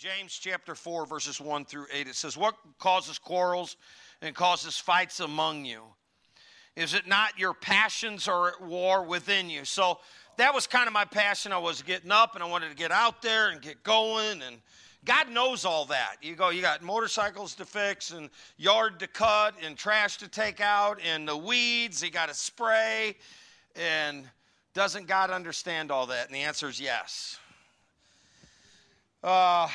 James chapter 4, verses 1 through 8. It says, What causes quarrels and causes fights among you? Is it not your passions are at war within you? So that was kind of my passion. I was getting up and I wanted to get out there and get going. And God knows all that. You go, you got motorcycles to fix and yard to cut and trash to take out and the weeds, you got to spray. And doesn't God understand all that? And the answer is yes. Uh,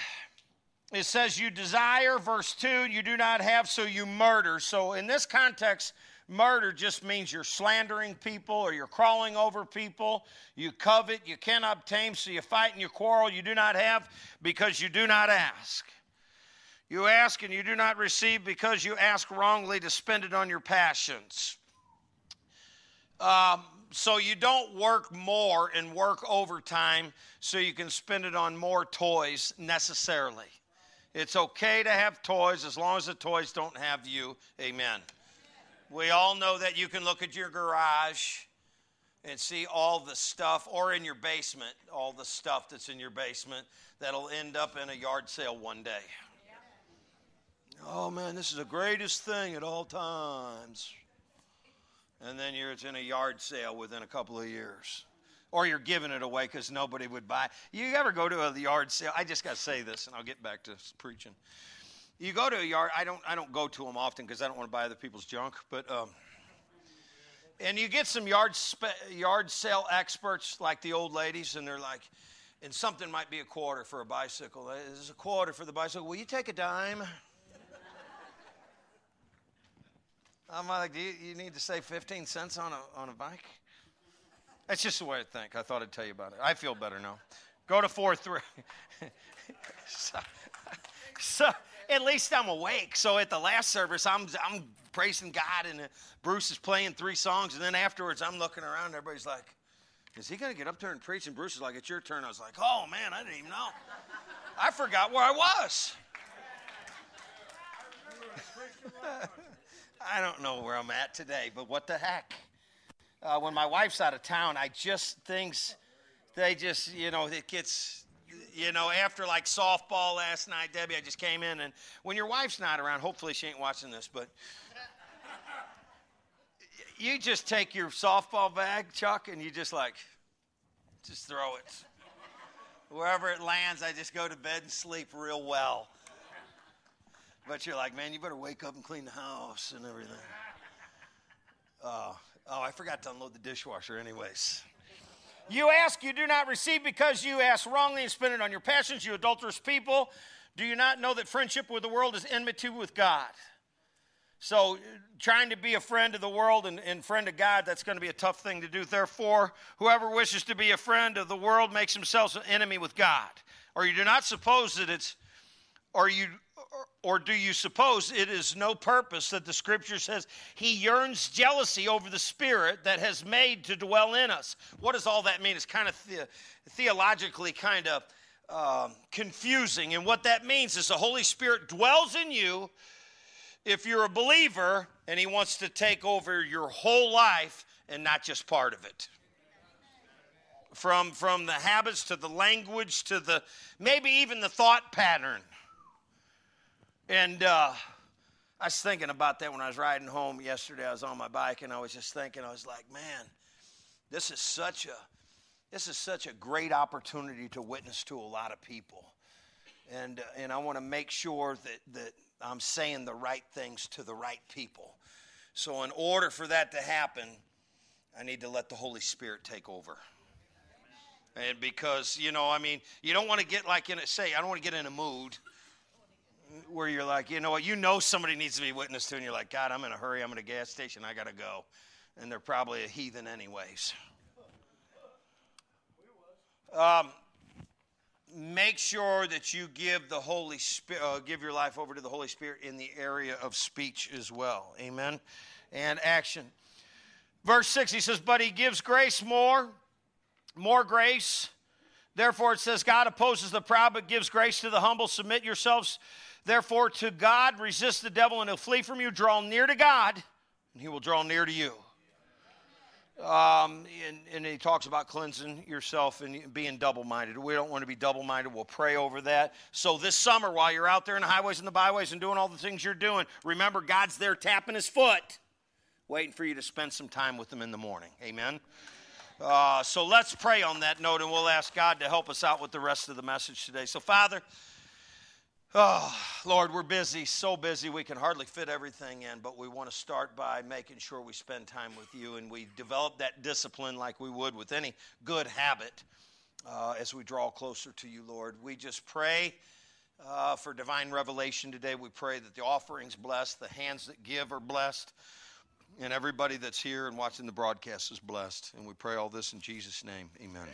it says, You desire, verse 2, you do not have, so you murder. So in this context, murder just means you're slandering people or you're crawling over people. You covet, you cannot obtain, so you fight and you quarrel. You do not have because you do not ask. You ask and you do not receive because you ask wrongly to spend it on your passions. Um, so you don't work more and work overtime so you can spend it on more toys necessarily. It's okay to have toys as long as the toys don't have you. Amen. We all know that you can look at your garage and see all the stuff, or in your basement, all the stuff that's in your basement that'll end up in a yard sale one day. Oh man, this is the greatest thing at all times and then you're, it's in a yard sale within a couple of years. Or you're giving it away because nobody would buy. You ever go to a yard sale? I just got to say this, and I'll get back to preaching. You go to a yard. I don't. I don't go to them often because I don't want to buy other people's junk. But um, and you get some yard spe- yard sale experts like the old ladies, and they're like, and something might be a quarter for a bicycle. This is a quarter for the bicycle. Will you take a dime? I'm like, do you, you need to save 15 cents on a, on a bike? That's just the way I think. I thought I'd tell you about it. I feel better now. Go to 4 3. so, so at least I'm awake. So at the last service, I'm, I'm praising God, and uh, Bruce is playing three songs. And then afterwards, I'm looking around, and everybody's like, is he going to get up there and preach? And Bruce is like, it's your turn. I was like, oh, man, I didn't even know. I forgot where I was. I don't know where I'm at today, but what the heck? Uh, when my wife's out of town, I just things, they just, you know, it gets, you know, after like softball last night, Debbie, I just came in, and when your wife's not around, hopefully she ain't watching this, but you just take your softball bag, Chuck, and you just like, just throw it. Wherever it lands, I just go to bed and sleep real well. But you're like, man, you better wake up and clean the house and everything. Oh, oh, I forgot to unload the dishwasher, anyways. You ask, you do not receive because you ask wrongly and spend it on your passions, you adulterous people. Do you not know that friendship with the world is enmity with God? So, trying to be a friend of the world and, and friend of God, that's going to be a tough thing to do. Therefore, whoever wishes to be a friend of the world makes himself an enemy with God. Or you do not suppose that it's, or you or do you suppose it is no purpose that the scripture says he yearns jealousy over the spirit that has made to dwell in us? What does all that mean? It's kind of the, theologically kind of um, confusing. And what that means is the Holy Spirit dwells in you if you're a believer and he wants to take over your whole life and not just part of it from from the habits to the language to the maybe even the thought pattern and uh, I was thinking about that when I was riding home yesterday. I was on my bike and I was just thinking, I was like, man, this is such a this is such a great opportunity to witness to a lot of people. And, uh, and I want to make sure that, that I'm saying the right things to the right people. So, in order for that to happen, I need to let the Holy Spirit take over. And because, you know, I mean, you don't want to get like in a, say, I don't want to get in a mood where you're like, you know what, you know somebody needs to be witnessed to, and you're like, God, I'm in a hurry, I'm in a gas station, I got to go. And they're probably a heathen, anyways. Um, make sure that you give the Holy Spirit, uh, give your life over to the Holy Spirit in the area of speech as well. Amen. And action. Verse 6, he says, But he gives grace more, more grace. Therefore, it says, God opposes the proud, but gives grace to the humble. Submit yourselves Therefore, to God, resist the devil and he'll flee from you. Draw near to God, and he will draw near to you. Um, and, and, he talks about cleansing yourself and being double minded. We don't want to be double minded. We'll pray over that. So, this summer, while you're out there in the highways and the byways and doing all the things you're doing, remember God's there tapping his foot, waiting for you to spend some time with him in the morning. Amen. Uh, so, let's pray on that note and we'll ask God to help us out with the rest of the message today. So, Father, Oh, Lord, we're busy, so busy we can hardly fit everything in, but we want to start by making sure we spend time with you and we develop that discipline like we would with any good habit uh, as we draw closer to you, Lord. We just pray uh, for divine revelation today. We pray that the offering's blessed, the hands that give are blessed, and everybody that's here and watching the broadcast is blessed. And we pray all this in Jesus' name. Amen. Amen.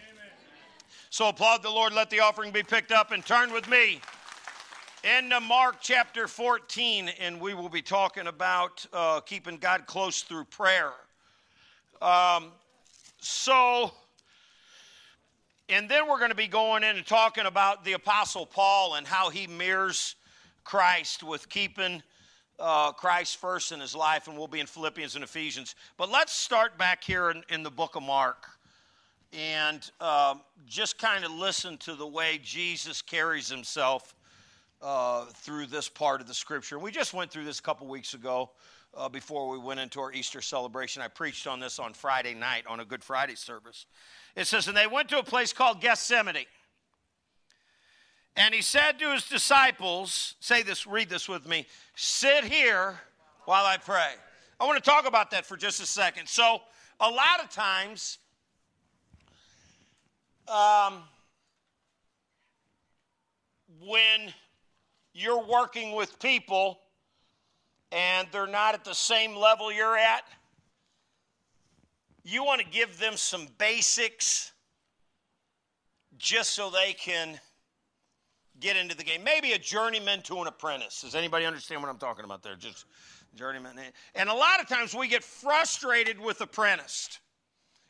So applaud the Lord. Let the offering be picked up and turn with me in Mark chapter 14, and we will be talking about uh, keeping God close through prayer. Um, so, and then we're going to be going in and talking about the Apostle Paul and how he mirrors Christ with keeping uh, Christ first in his life, and we'll be in Philippians and Ephesians. But let's start back here in, in the book of Mark and uh, just kind of listen to the way Jesus carries himself uh, through this part of the scripture. And we just went through this a couple weeks ago uh, before we went into our Easter celebration. I preached on this on Friday night on a Good Friday service. It says, And they went to a place called Gethsemane. And he said to his disciples, say this, read this with me, sit here while I pray. I want to talk about that for just a second. So, a lot of times, um, when you're working with people and they're not at the same level you're at, you want to give them some basics just so they can get into the game. Maybe a journeyman to an apprentice. Does anybody understand what I'm talking about there? Just journeyman. And a lot of times we get frustrated with apprentice,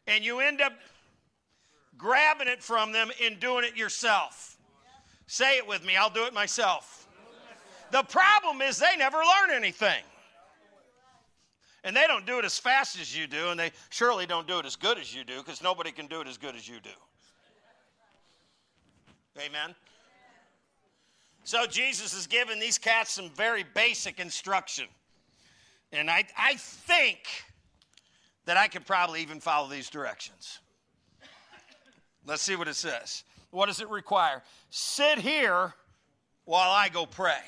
and you end up grabbing it from them and doing it yourself. Say it with me, I'll do it myself. The problem is they never learn anything. And they don't do it as fast as you do, and they surely don't do it as good as you do because nobody can do it as good as you do. Amen. So Jesus is giving these cats some very basic instruction. And I, I think that I could probably even follow these directions. Let's see what it says. What does it require? Sit here while I go pray.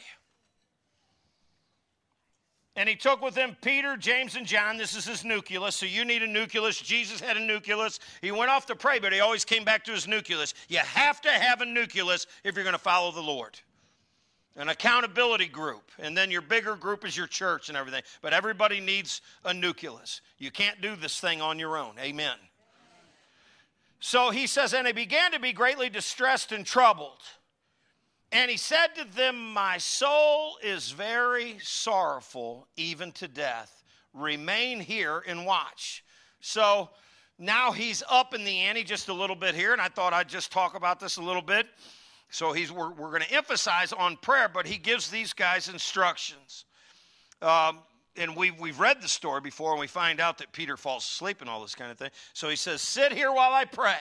And he took with him Peter, James, and John. This is his nucleus. So you need a nucleus. Jesus had a nucleus. He went off to pray, but he always came back to his nucleus. You have to have a nucleus if you're going to follow the Lord. An accountability group. And then your bigger group is your church and everything. But everybody needs a nucleus. You can't do this thing on your own. Amen. So he says, and he began to be greatly distressed and troubled. And he said to them, My soul is very sorrowful, even to death. Remain here and watch. So now he's up in the ante just a little bit here, and I thought I'd just talk about this a little bit. So he's, we're, we're going to emphasize on prayer, but he gives these guys instructions. Um, and we, we've read the story before, and we find out that Peter falls asleep and all this kind of thing. So he says, Sit here while I pray.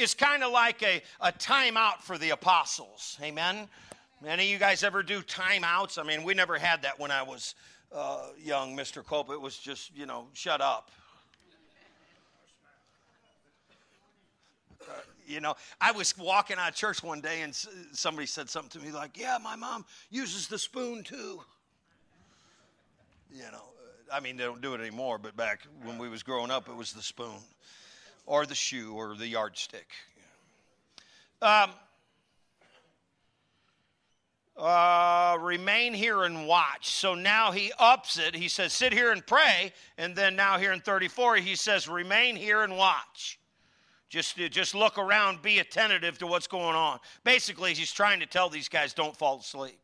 It's kind of like a, a timeout for the apostles. Amen? Any of you guys ever do timeouts? I mean, we never had that when I was uh, young, Mr. Cope. It was just, you know, shut up. Uh, you know, I was walking out of church one day and somebody said something to me like, Yeah, my mom uses the spoon too. You know, uh, I mean, they don't do it anymore, but back when we was growing up, it was the spoon or the shoe or the yardstick. Um, uh, remain here and watch. So now he ups it. He says, sit here and pray. And then now here in 34, he says, remain here and watch. Just, just look around, be attentive to what's going on. Basically, he's trying to tell these guys, don't fall asleep.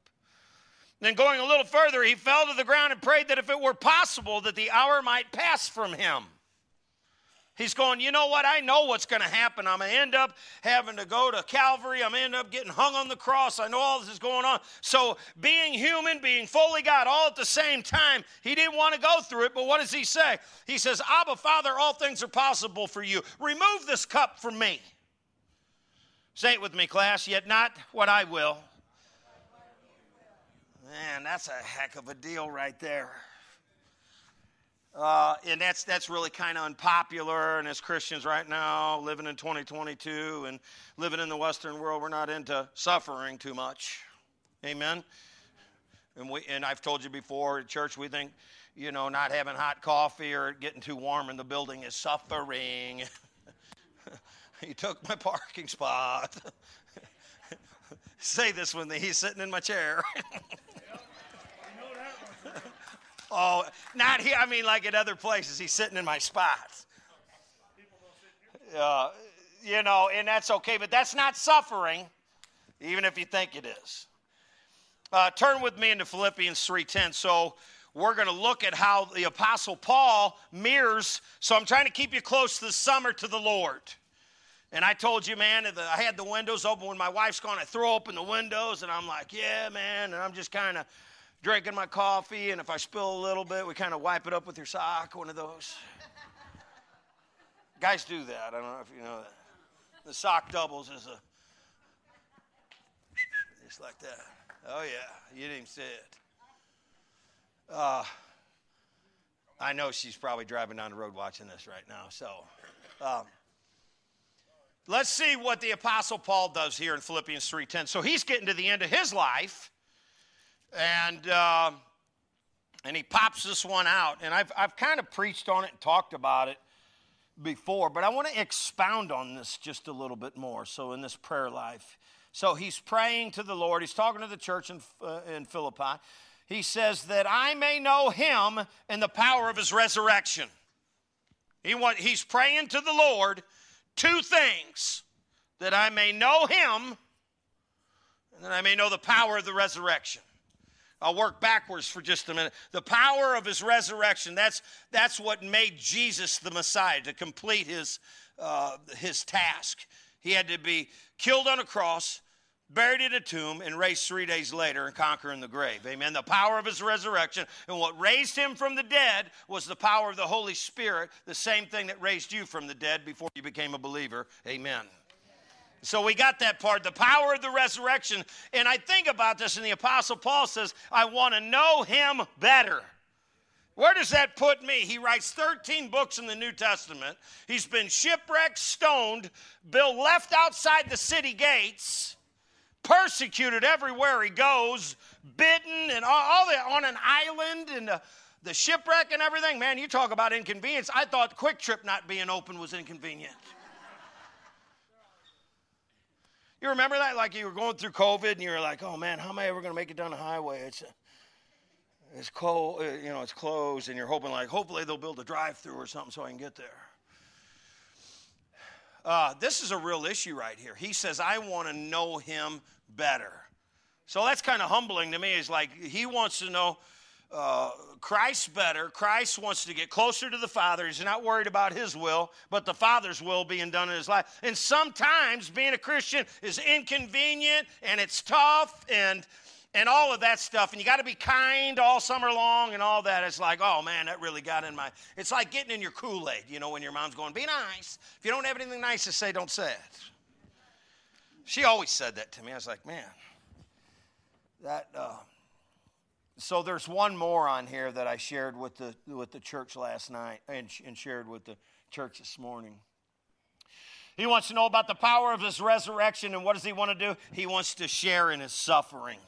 Then going a little further, he fell to the ground and prayed that if it were possible that the hour might pass from him. He's going, you know what? I know what's going to happen. I'm going to end up having to go to Calvary. I'm going to end up getting hung on the cross. I know all this is going on. So, being human, being fully God, all at the same time, he didn't want to go through it. But what does he say? He says, Abba, Father, all things are possible for you. Remove this cup from me. Say it with me, class. Yet not what I will. Man, that's a heck of a deal right there. Uh, and that's that's really kind of unpopular. And as Christians right now, living in 2022 and living in the Western world, we're not into suffering too much. Amen. And we and I've told you before, at church, we think, you know, not having hot coffee or getting too warm in the building is suffering. he took my parking spot. Say this when he's sitting in my chair. Oh, not here. I mean, like at other places. He's sitting in my spots. Uh, you know, and that's okay, but that's not suffering, even if you think it is. Uh, turn with me into Philippians 3:10. So we're going to look at how the Apostle Paul mirrors. So I'm trying to keep you close this summer to the Lord. And I told you, man, I had the windows open when my wife's gone. I throw open the windows, and I'm like, yeah, man. And I'm just kind of drinking my coffee, and if I spill a little bit, we kind of wipe it up with your sock, one of those. Guys do that. I don't know if you know that. The sock doubles as a. Just like that. Oh, yeah. You didn't even see it. Uh, I know she's probably driving down the road watching this right now. So um, let's see what the Apostle Paul does here in Philippians 3.10. So he's getting to the end of his life and uh, and he pops this one out. And I've I've kind of preached on it and talked about it before, but I want to expound on this just a little bit more. So in this prayer life, so he's praying to the Lord. He's talking to the church in uh, in Philippi. He says that I may know Him and the power of His resurrection. He want, he's praying to the Lord two things that I may know Him and that I may know the power of the resurrection. I'll work backwards for just a minute. The power of his resurrection, that's, that's what made Jesus the Messiah to complete his, uh, his task. He had to be killed on a cross, buried in a tomb, and raised three days later and conquering the grave. Amen. The power of his resurrection. And what raised him from the dead was the power of the Holy Spirit, the same thing that raised you from the dead before you became a believer. Amen. So we got that part, the power of the resurrection. And I think about this, and the Apostle Paul says, I want to know him better. Where does that put me? He writes 13 books in the New Testament. He's been shipwrecked, stoned, Bill left outside the city gates, persecuted everywhere he goes, bitten, and all, all that on an island and the, the shipwreck and everything. Man, you talk about inconvenience. I thought QuikTrip not being open was inconvenient. You remember that? Like you were going through COVID and you were like, oh man, how am I ever going to make it down the highway? It's, uh, it's cold, uh, you know, it's closed, and you're hoping like, hopefully they'll build a drive-through or something so I can get there. Uh, this is a real issue right here. He says, I want to know him better. So that's kind of humbling to me. Is like he wants to know uh, Christ better. Christ wants to get closer to the Father. He's not worried about his will, but the Father's will being done in his life. And sometimes being a Christian is inconvenient and it's tough and and all of that stuff. And you got to be kind all summer long and all that. It's like, oh man, that really got in my. It's like getting in your Kool Aid, you know, when your mom's going, be nice. If you don't have anything nice to say, don't say it. She always said that to me. I was like, man, that. Uh, so there's one more on here that I shared with the with the church last night and, and shared with the church this morning. He wants to know about the power of his resurrection, and what does he want to do? He wants to share in his suffering.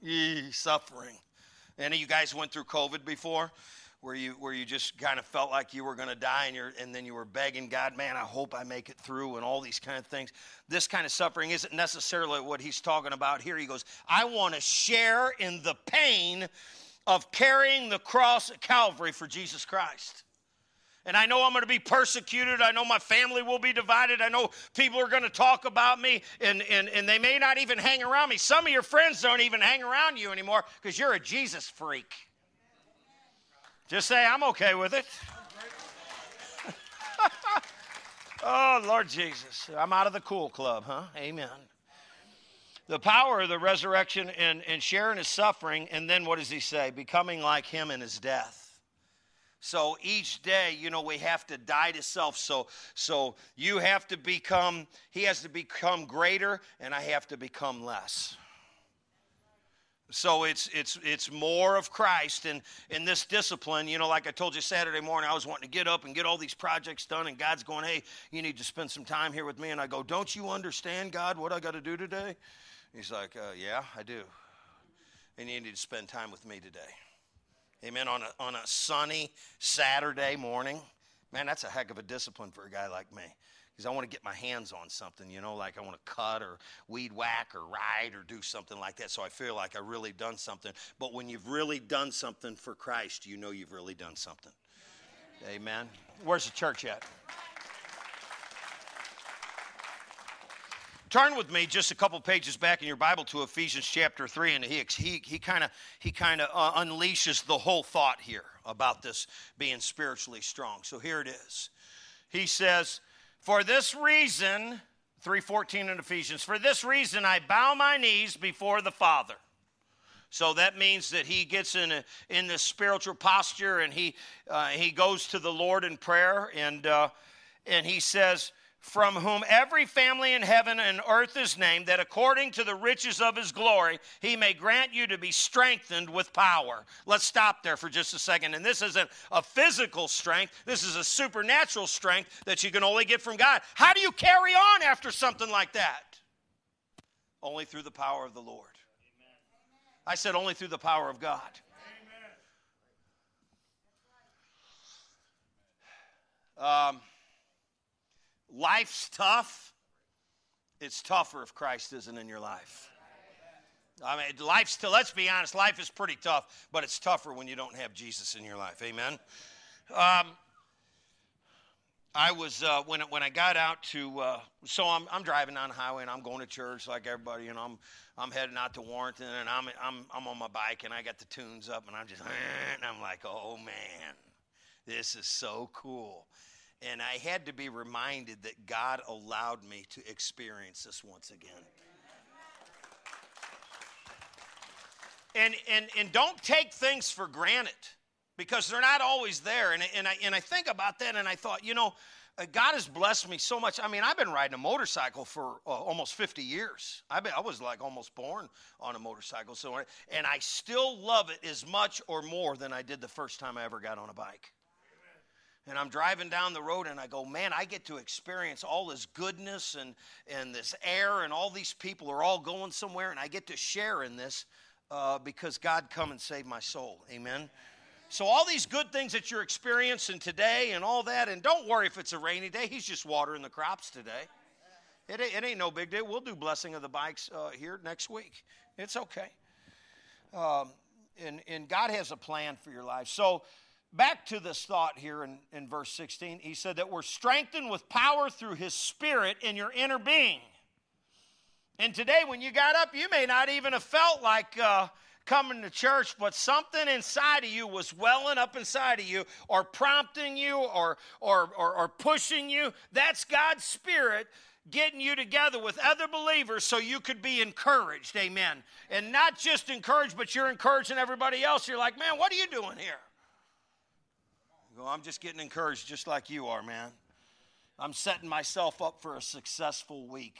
Yee, suffering. Any of you guys went through COVID before? Where you where you just kind of felt like you were going to die and you're and then you were begging God, man, I hope I make it through and all these kind of things. This kind of suffering isn't necessarily what he's talking about here. He goes, I want to share in the pain of carrying the cross at Calvary for Jesus Christ. And I know I'm going to be persecuted. I know my family will be divided. I know people are going to talk about me, and, and, and they may not even hang around me. Some of your friends don't even hang around you anymore because you're a Jesus freak. Just say, I'm okay with it. oh, Lord Jesus. I'm out of the cool club, huh? Amen. The power of the resurrection and, and sharing his suffering, and then what does he say? Becoming like him in his death. So each day, you know, we have to die to self. So, so you have to become, he has to become greater, and I have to become less. So it's it's it's more of Christ and in this discipline, you know, like I told you Saturday morning, I was wanting to get up and get all these projects done, and God's going, Hey, you need to spend some time here with me. And I go, Don't you understand, God, what I got to do today? He's like, uh, Yeah, I do. And you need to spend time with me today. Amen. On a, on a sunny Saturday morning. Man, that's a heck of a discipline for a guy like me. Because I want to get my hands on something, you know, like I want to cut or weed whack or ride or do something like that. So I feel like I really done something. But when you've really done something for Christ, you know you've really done something. Amen. Where's the church at? Turn with me just a couple pages back in your Bible to Ephesians chapter 3, and he, he, he kind of he kinda, uh, unleashes the whole thought here about this being spiritually strong. So here it is. He says, For this reason, 314 in Ephesians, for this reason I bow my knees before the Father. So that means that he gets in a, in this spiritual posture and he uh, he goes to the Lord in prayer and uh, and he says, from whom every family in heaven and earth is named, that according to the riches of his glory, he may grant you to be strengthened with power. Let's stop there for just a second. And this isn't a physical strength, this is a supernatural strength that you can only get from God. How do you carry on after something like that? Only through the power of the Lord. I said, only through the power of God. Um, Life's tough. It's tougher if Christ isn't in your life. I mean, life's still, let's be honest, life is pretty tough, but it's tougher when you don't have Jesus in your life. Amen. Um, I was, uh, when, when I got out to, uh, so I'm, I'm driving down the highway and I'm going to church like everybody, and I'm, I'm heading out to Warrenton and I'm, I'm, I'm on my bike and I got the tunes up and I'm just, and I'm like, oh man, this is so cool. And I had to be reminded that God allowed me to experience this once again. And, and, and don't take things for granted because they're not always there. And, and, I, and I think about that and I thought, you know, uh, God has blessed me so much. I mean, I've been riding a motorcycle for uh, almost 50 years. I, been, I was like almost born on a motorcycle. So, and I still love it as much or more than I did the first time I ever got on a bike and I'm driving down the road and I go, man, I get to experience all this goodness and, and this air, and all these people are all going somewhere, and I get to share in this uh, because God come and save my soul. Amen. So, all these good things that you're experiencing today and all that, and don't worry if it's a rainy day, He's just watering the crops today. It, it ain't no big deal. We'll do blessing of the bikes uh, here next week. It's okay. Um, and, and God has a plan for your life. So, back to this thought here in, in verse 16. He said that we're strengthened with power through his spirit in your inner being. And today, when you got up, you may not even have felt like uh, coming to church, but something inside of you was welling up inside of you, or prompting you, or, or, or, or pushing you. That's God's spirit getting you together with other believers so you could be encouraged. Amen. And not just encouraged, but you're encouraging everybody else. You're like, man, what are you doing here? Go, I'm just getting encouraged just like you are, man. I'm setting myself up for a successful week.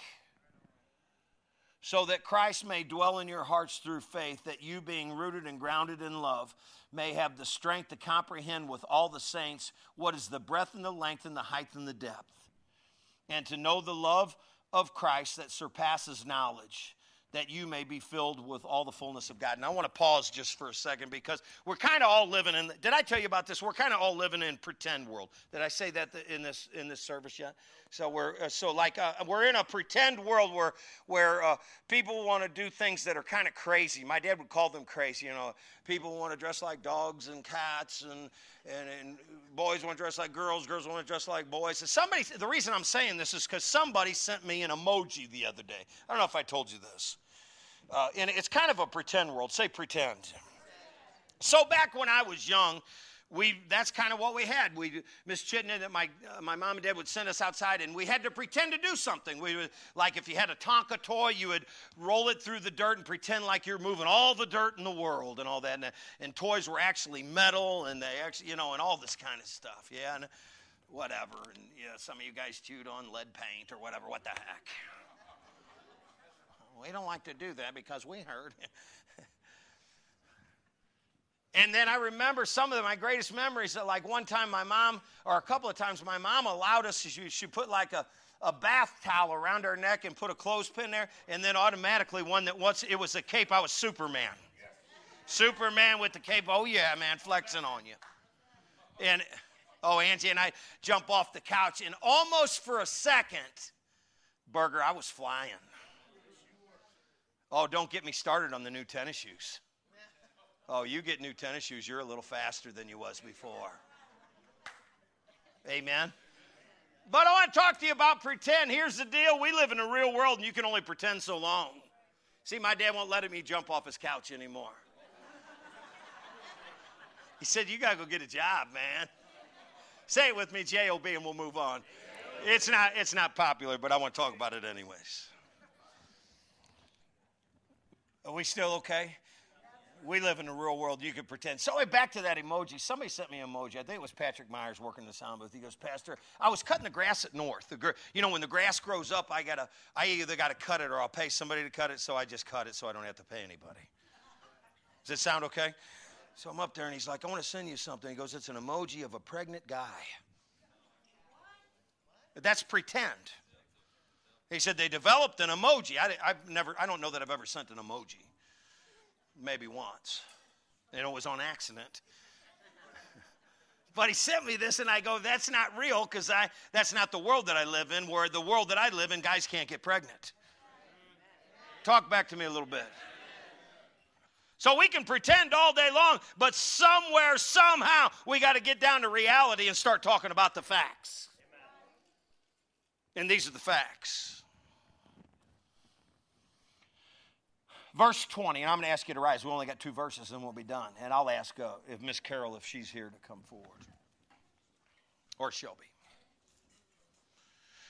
So that Christ may dwell in your hearts through faith, that you, being rooted and grounded in love, may have the strength to comprehend with all the saints what is the breadth and the length and the height and the depth, and to know the love of Christ that surpasses knowledge that you may be filled with all the fullness of God. And I want to pause just for a second because we're kind of all living in. Did I tell you about this? We're kind of all living in pretend world. Did I say that in this in this service yet? So we're uh, so like uh, we're in a pretend world where where uh, people want to do things that are kind of crazy. My dad would call them crazy. You know, people want to dress like dogs and cats, and and, and boys want to dress like girls, girls want to dress like boys. And somebody, the reason I'm saying this is because somebody sent me an emoji the other day. I don't know if I told you this. Uh, and it's kind of a pretend world. Say pretend. So back when I was young, we that's kind of what we had. We Miss Chittenden, my uh, my mom and dad would send us outside, and we had to pretend to do something. We would like if you had a Tonka toy, you would roll it through the dirt and pretend like you're moving all the dirt in the world and all that. And, and toys were actually metal, and they actually you know and all this kind of stuff. Yeah, and whatever. And yeah, some of you guys chewed on lead paint or whatever. What the heck? We don't like to do that because we heard. And then I remember some of my greatest memories that, like one time my mom, or a couple of times, my mom allowed us, she, she put like a, a bath towel around her neck and put a clothespin there, and then automatically one that once it was a cape, I was Superman. Superman with the cape. Oh, yeah, man, flexing on you. And, oh, Angie and I jump off the couch, and almost for a second, Burger, I was flying. Oh, don't get me started on the new tennis shoes. Oh, you get new tennis shoes, you're a little faster than you was before. Amen. But I want to talk to you about pretend. Here's the deal we live in a real world, and you can only pretend so long. See, my dad won't let me jump off his couch anymore. He said, You got to go get a job, man. Say it with me, J O B, and we'll move on. It's not, it's not popular, but I want to talk about it anyways. Are we still okay? We live in a real world. You could pretend. So back to that emoji. Somebody sent me an emoji. I think it was Patrick Myers working the sound booth. He goes, Pastor, I was cutting the grass at North. The, you know, when the grass grows up, I gotta, I either got to cut it or I'll pay somebody to cut it. So I just cut it so I don't have to pay anybody. Does it sound okay? So I'm up there and he's like, I want to send you something. He goes, It's an emoji of a pregnant guy. That's pretend. He said they developed an emoji. I, have never, I don't know that I've ever sent an emoji maybe once. And it was on accident. but he sent me this, and I go, that's not real because I that's not the world that I live in, where the world that I live in, guys can't get pregnant. Talk back to me a little bit. So we can pretend all day long, but somewhere, somehow, we got to get down to reality and start talking about the facts. And these are the facts. Verse 20, and I'm going to ask you to rise. We only got two verses, and we'll be done. And I'll ask uh, if Miss Carol, if she's here to come forward, or she'll be.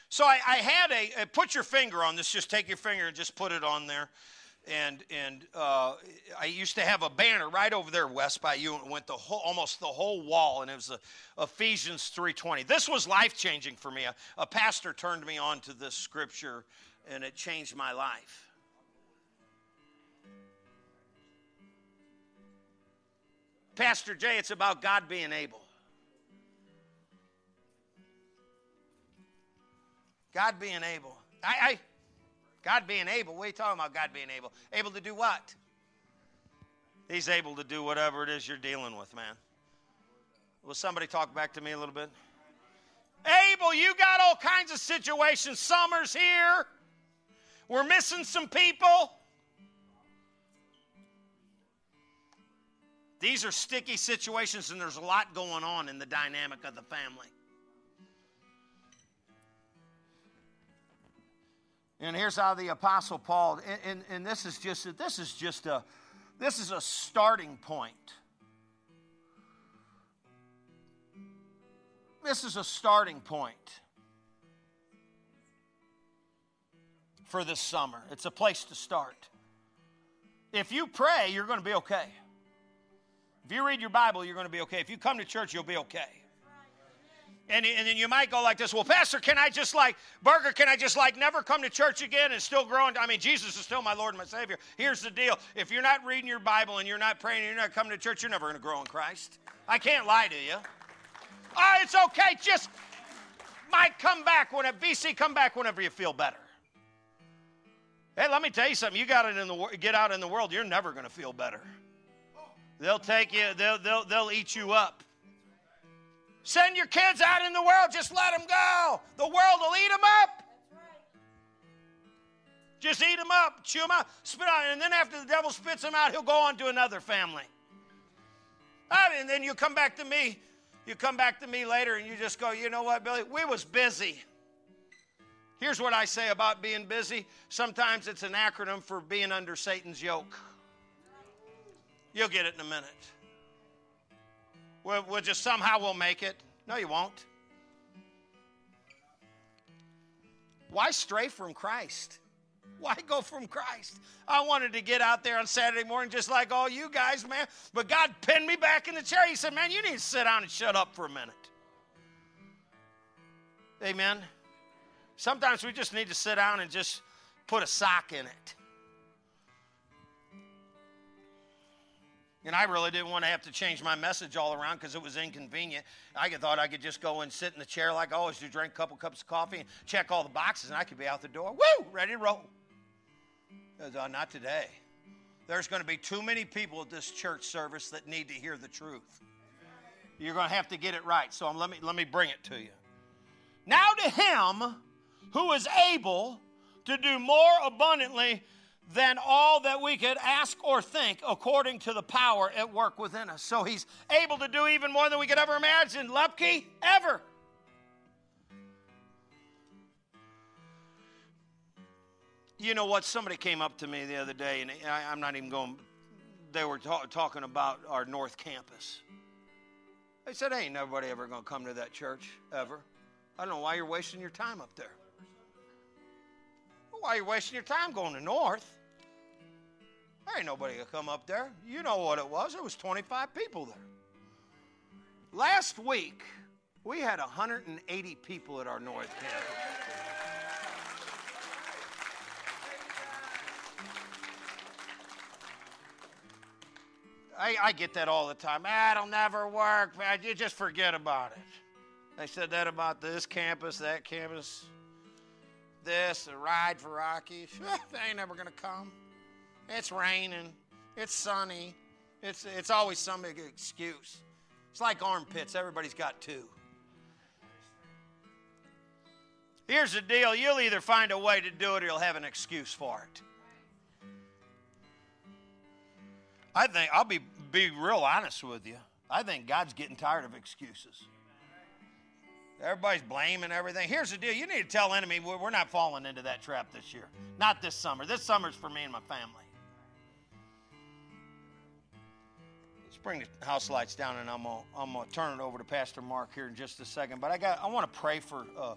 So I, I had a, a, put your finger on this. Just take your finger and just put it on there. And and uh, I used to have a banner right over there west by you, and it went the whole almost the whole wall, and it was a, Ephesians 3:20. This was life changing for me. A, a pastor turned me on to this scripture, and it changed my life. Pastor Jay, it's about God being able. God being able. I, I God being able. What are you talking about? God being able. Able to do what? He's able to do whatever it is you're dealing with, man. Will somebody talk back to me a little bit? Able, you got all kinds of situations. Summer's here. We're missing some people. These are sticky situations, and there's a lot going on in the dynamic of the family. And here's how the apostle Paul, and, and, and, this is just this is just a this is a starting point. This is a starting point for this summer. It's a place to start. If you pray, you're going to be okay. If you read your Bible, you're going to be okay. If you come to church, you'll be okay. And, and then you might go like this well pastor can i just like burger can i just like never come to church again and still growing i mean jesus is still my lord and my savior. Here's the deal. If you're not reading your bible and you're not praying and you're not coming to church you're never going to grow in christ. I can't lie to you. Oh it's okay. Just might come back when a bc come back whenever you feel better. Hey let me tell you something. You got it in the get out in the world you're never going to feel better They'll take you, they'll, they'll, they'll eat you up. Send your kids out in the world, just let them go. The world will eat them up. Just eat them up, chew them out, spit on out, and then after the devil spits them out, he'll go on to another family. And then you come back to me. You come back to me later and you just go, you know what, Billy? We was busy. Here's what I say about being busy. Sometimes it's an acronym for being under Satan's yoke. You'll get it in a minute. We'll, we'll just somehow we'll make it. No, you won't. Why stray from Christ? Why go from Christ? I wanted to get out there on Saturday morning just like all you guys, man. But God pinned me back in the chair. He said, Man, you need to sit down and shut up for a minute. Amen. Sometimes we just need to sit down and just put a sock in it. And I really didn't want to have to change my message all around because it was inconvenient. I thought I could just go and sit in the chair like I always do, drink a couple cups of coffee, and check all the boxes, and I could be out the door. Woo! Ready to roll. Uh, not today. There's going to be too many people at this church service that need to hear the truth. You're going to have to get it right. So let me, let me bring it to you. Now to him who is able to do more abundantly than all that we could ask or think according to the power at work within us. So he's able to do even more than we could ever imagine. Lepke, ever. You know what? Somebody came up to me the other day, and I, am not even going, they were ta- talking about our North Campus. They said, Ain't nobody ever going to come to that church, ever. I don't know why you're wasting your time up there. Why are you wasting your time going to North? There ain't nobody to come up there. You know what it was. It was 25 people there. Last week, we had 180 people at our North campus. I, I, get that all the time. Ah, it'll never work. You just forget about it. They said that about this campus, that campus, this, the ride for Rocky. they ain't never going to come. It's raining. It's sunny. It's, it's always some big excuse. It's like armpits. Everybody's got two. Here's the deal you'll either find a way to do it or you'll have an excuse for it. I think, I'll be, be real honest with you. I think God's getting tired of excuses. Everybody's blaming everything. Here's the deal you need to tell enemy we're not falling into that trap this year. Not this summer. This summer's for me and my family. Bring the house lights down and I'm gonna, I'm gonna turn it over to Pastor Mark here in just a second. But I got I want to pray for uh,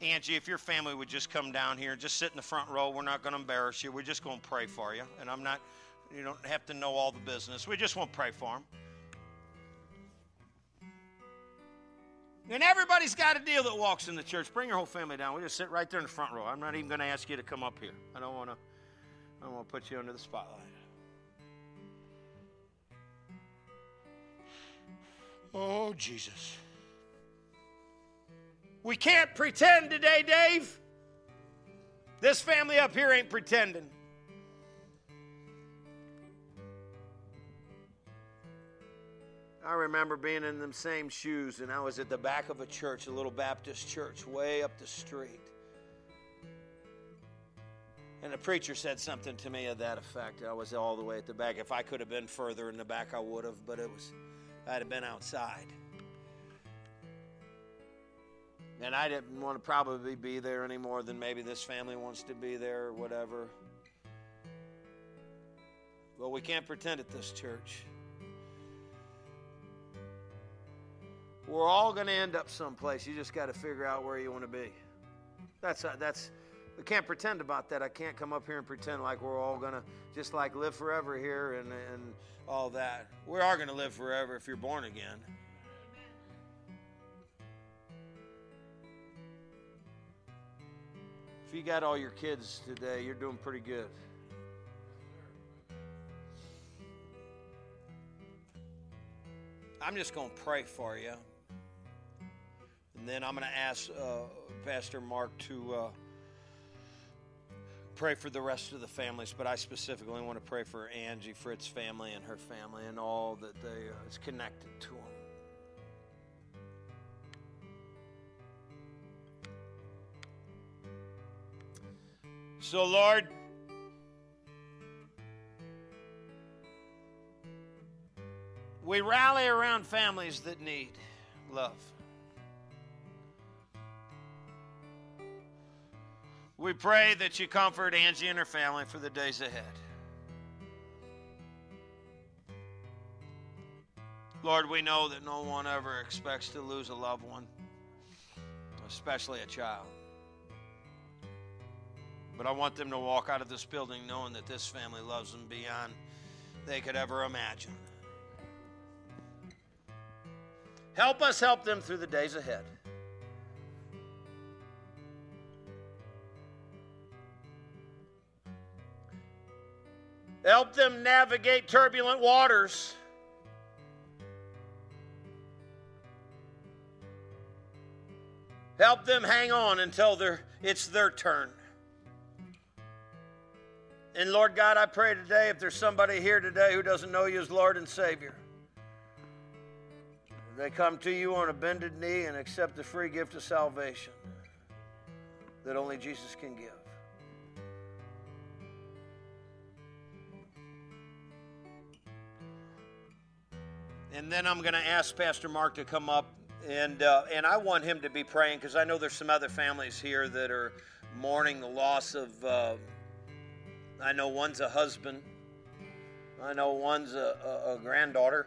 Angie. If your family would just come down here, and just sit in the front row. We're not to embarrass you. We're just to pray for you. And I'm not. You don't have to know all the business. We just want to pray for them. And everybody's got a deal that walks in the church. Bring your whole family down. We just sit right there in the front row. I'm not even going to ask you to come up here. I don't want to. I don't want to put you under the spotlight. Oh, Jesus. We can't pretend today, Dave. This family up here ain't pretending. I remember being in them same shoes, and I was at the back of a church, a little Baptist church, way up the street. And the preacher said something to me of that effect. I was all the way at the back. If I could have been further in the back, I would have, but it was, I'd have been outside. And I didn't want to probably be there any more than maybe this family wants to be there or whatever. Well, we can't pretend at this church. We're all going to end up someplace. You just got to figure out where you want to be. That's that's. We can't pretend about that. I can't come up here and pretend like we're all going to just like live forever here and and all that. We are going to live forever if you're born again. If you got all your kids today, you're doing pretty good. I'm just going to pray for you. And then I'm going to ask uh, Pastor Mark to uh, pray for the rest of the families, but I specifically want to pray for Angie Fritz family and her family and all that they, uh, is connected to them. So, Lord, we rally around families that need love. We pray that you comfort Angie and her family for the days ahead. Lord, we know that no one ever expects to lose a loved one, especially a child. But I want them to walk out of this building knowing that this family loves them beyond they could ever imagine. Help us help them through the days ahead. Help them navigate turbulent waters. Help them hang on until it's their turn. And Lord God, I pray today if there's somebody here today who doesn't know you as Lord and Savior, they come to you on a bended knee and accept the free gift of salvation that only Jesus can give. And then I'm going to ask Pastor Mark to come up, and uh, and I want him to be praying because I know there's some other families here that are mourning the loss of. Uh, I know one's a husband. I know one's a, a, a granddaughter.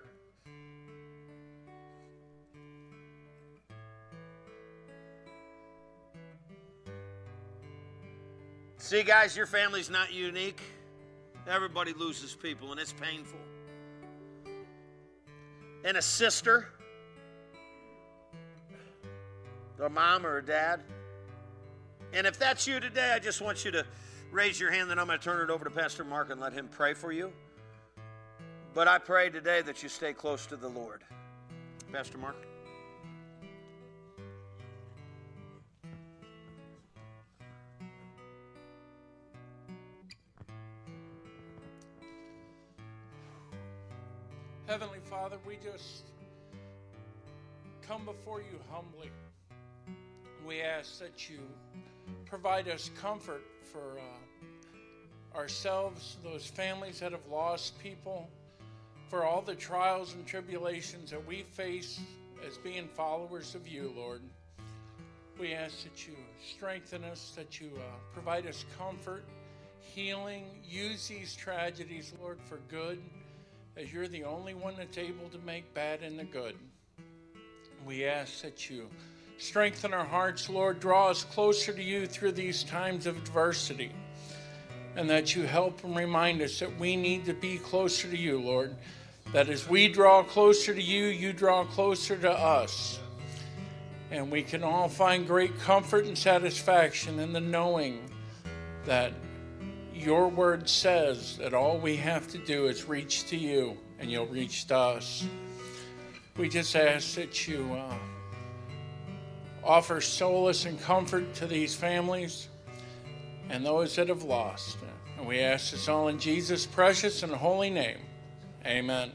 See, guys, your family's not unique. Everybody loses people, and it's painful. And a sister, a mom or a dad. And if that's you today, I just want you to raise your hand, then I'm going to turn it over to Pastor Mark and let him pray for you. But I pray today that you stay close to the Lord. Pastor Mark. Father, we just come before you humbly. We ask that you provide us comfort for uh, ourselves, those families that have lost people, for all the trials and tribulations that we face as being followers of you, Lord. We ask that you strengthen us, that you uh, provide us comfort, healing. Use these tragedies, Lord, for good as you're the only one that's able to make bad into good. We ask that you strengthen our hearts, Lord, draw us closer to you through these times of adversity, and that you help and remind us that we need to be closer to you, Lord. That as we draw closer to you, you draw closer to us. And we can all find great comfort and satisfaction in the knowing that your word says that all we have to do is reach to you and you'll reach to us. We just ask that you uh, offer solace and comfort to these families and those that have lost. And we ask this all in Jesus' precious and holy name. Amen.